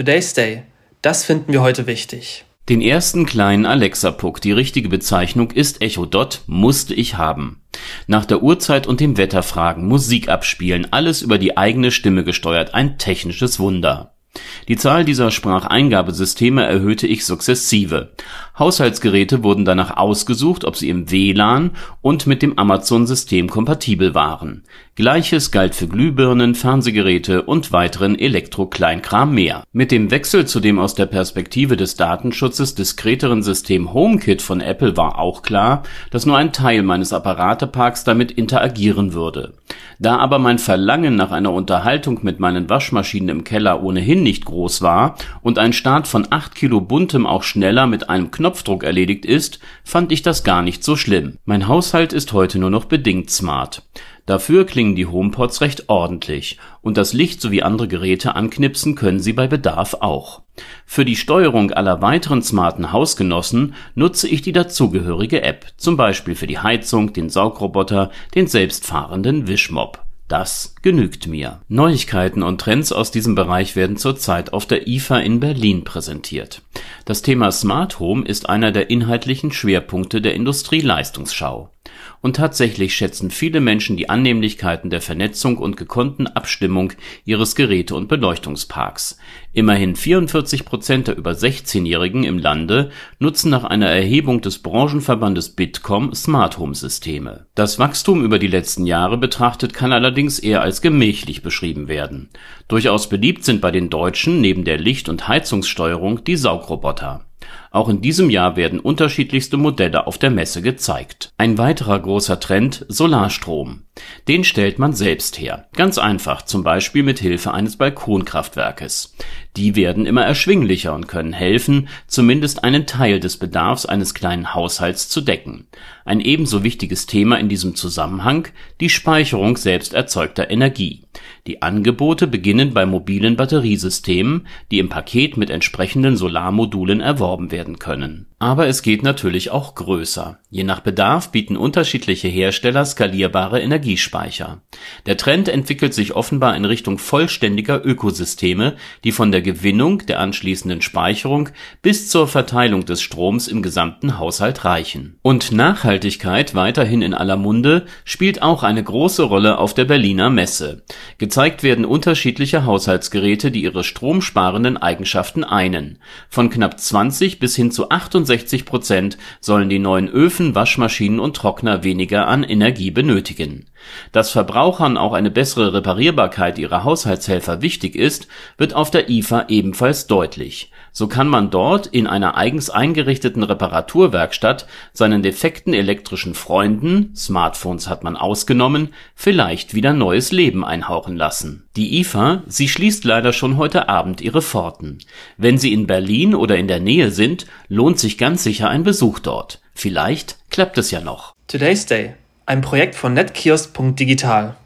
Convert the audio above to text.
Today's Day. Das finden wir heute wichtig. Den ersten kleinen Alexa-Puck, die richtige Bezeichnung ist Echo Dot, musste ich haben. Nach der Uhrzeit und dem Wetter fragen, Musik abspielen, alles über die eigene Stimme gesteuert, ein technisches Wunder. Die Zahl dieser Spracheingabesysteme erhöhte ich sukzessive. Haushaltsgeräte wurden danach ausgesucht, ob sie im WLAN und mit dem Amazon-System kompatibel waren. Gleiches galt für Glühbirnen, Fernsehgeräte und weiteren Elektro-Kleinkram mehr. Mit dem Wechsel zu dem aus der Perspektive des Datenschutzes diskreteren System HomeKit von Apple war auch klar, dass nur ein Teil meines Apparateparks damit interagieren würde. Da aber mein Verlangen nach einer Unterhaltung mit meinen Waschmaschinen im Keller ohnehin nicht groß war und ein Start von 8 Kilo buntem auch schneller mit einem Knopfdruck erledigt ist, fand ich das gar nicht so schlimm. Mein Haushalt ist heute nur noch bedingt smart. Dafür klingen die HomePods recht ordentlich und das Licht sowie andere Geräte anknipsen können sie bei Bedarf auch. Für die Steuerung aller weiteren smarten Hausgenossen nutze ich die dazugehörige App, zum Beispiel für die Heizung, den Saugroboter, den selbstfahrenden Wischmopp das genügt mir. Neuigkeiten und Trends aus diesem Bereich werden zurzeit auf der IFA in Berlin präsentiert. Das Thema Smart Home ist einer der inhaltlichen Schwerpunkte der Industrieleistungsschau. Und tatsächlich schätzen viele Menschen die Annehmlichkeiten der Vernetzung und gekonnten Abstimmung ihres Geräte und Beleuchtungsparks. Immerhin 44 Prozent der über 16-Jährigen im Lande nutzen nach einer Erhebung des Branchenverbandes Bitkom Smart-Home-Systeme. Das Wachstum über die letzten Jahre betrachtet kann allerdings eher als gemächlich beschrieben werden. Durchaus beliebt sind bei den Deutschen neben der Licht und Heizungssteuerung die Saugroboter auch in diesem Jahr werden unterschiedlichste Modelle auf der Messe gezeigt. Ein weiterer großer Trend Solarstrom. Den stellt man selbst her. Ganz einfach, zum Beispiel mit Hilfe eines Balkonkraftwerkes. Die werden immer erschwinglicher und können helfen, zumindest einen Teil des Bedarfs eines kleinen Haushalts zu decken. Ein ebenso wichtiges Thema in diesem Zusammenhang die Speicherung selbst erzeugter Energie. Die Angebote beginnen bei mobilen Batteriesystemen, die im Paket mit entsprechenden Solarmodulen erworben werden können. Aber es geht natürlich auch größer. Je nach Bedarf bieten unterschiedliche Hersteller skalierbare Energiespeicher. Der Trend entwickelt sich offenbar in Richtung vollständiger Ökosysteme, die von der Gewinnung, der anschließenden Speicherung bis zur Verteilung des Stroms im gesamten Haushalt reichen. Und Nachhaltigkeit, weiterhin in aller Munde, spielt auch eine große Rolle auf der Berliner Messe. Gezeigt werden unterschiedliche Haushaltsgeräte, die ihre stromsparenden Eigenschaften einen. Von knapp 20 bis hin zu 68 Prozent sollen die neuen Öfen, Waschmaschinen und Trockner weniger an Energie benötigen. Dass Verbrauchern auch eine bessere Reparierbarkeit ihrer Haushaltshelfer wichtig ist, wird auf der IFA ebenfalls deutlich. So kann man dort in einer eigens eingerichteten Reparaturwerkstatt seinen defekten elektrischen Freunden (Smartphones hat man ausgenommen) vielleicht wieder neues Leben einhauchen lassen. Die IFA, sie schließt leider schon heute Abend ihre Pforten. Wenn Sie in Berlin oder in der Nähe sind, lohnt sich ganz sicher ein Besuch dort. Vielleicht klappt es ja noch. Today's Day. Ein Projekt von netkiosk.digital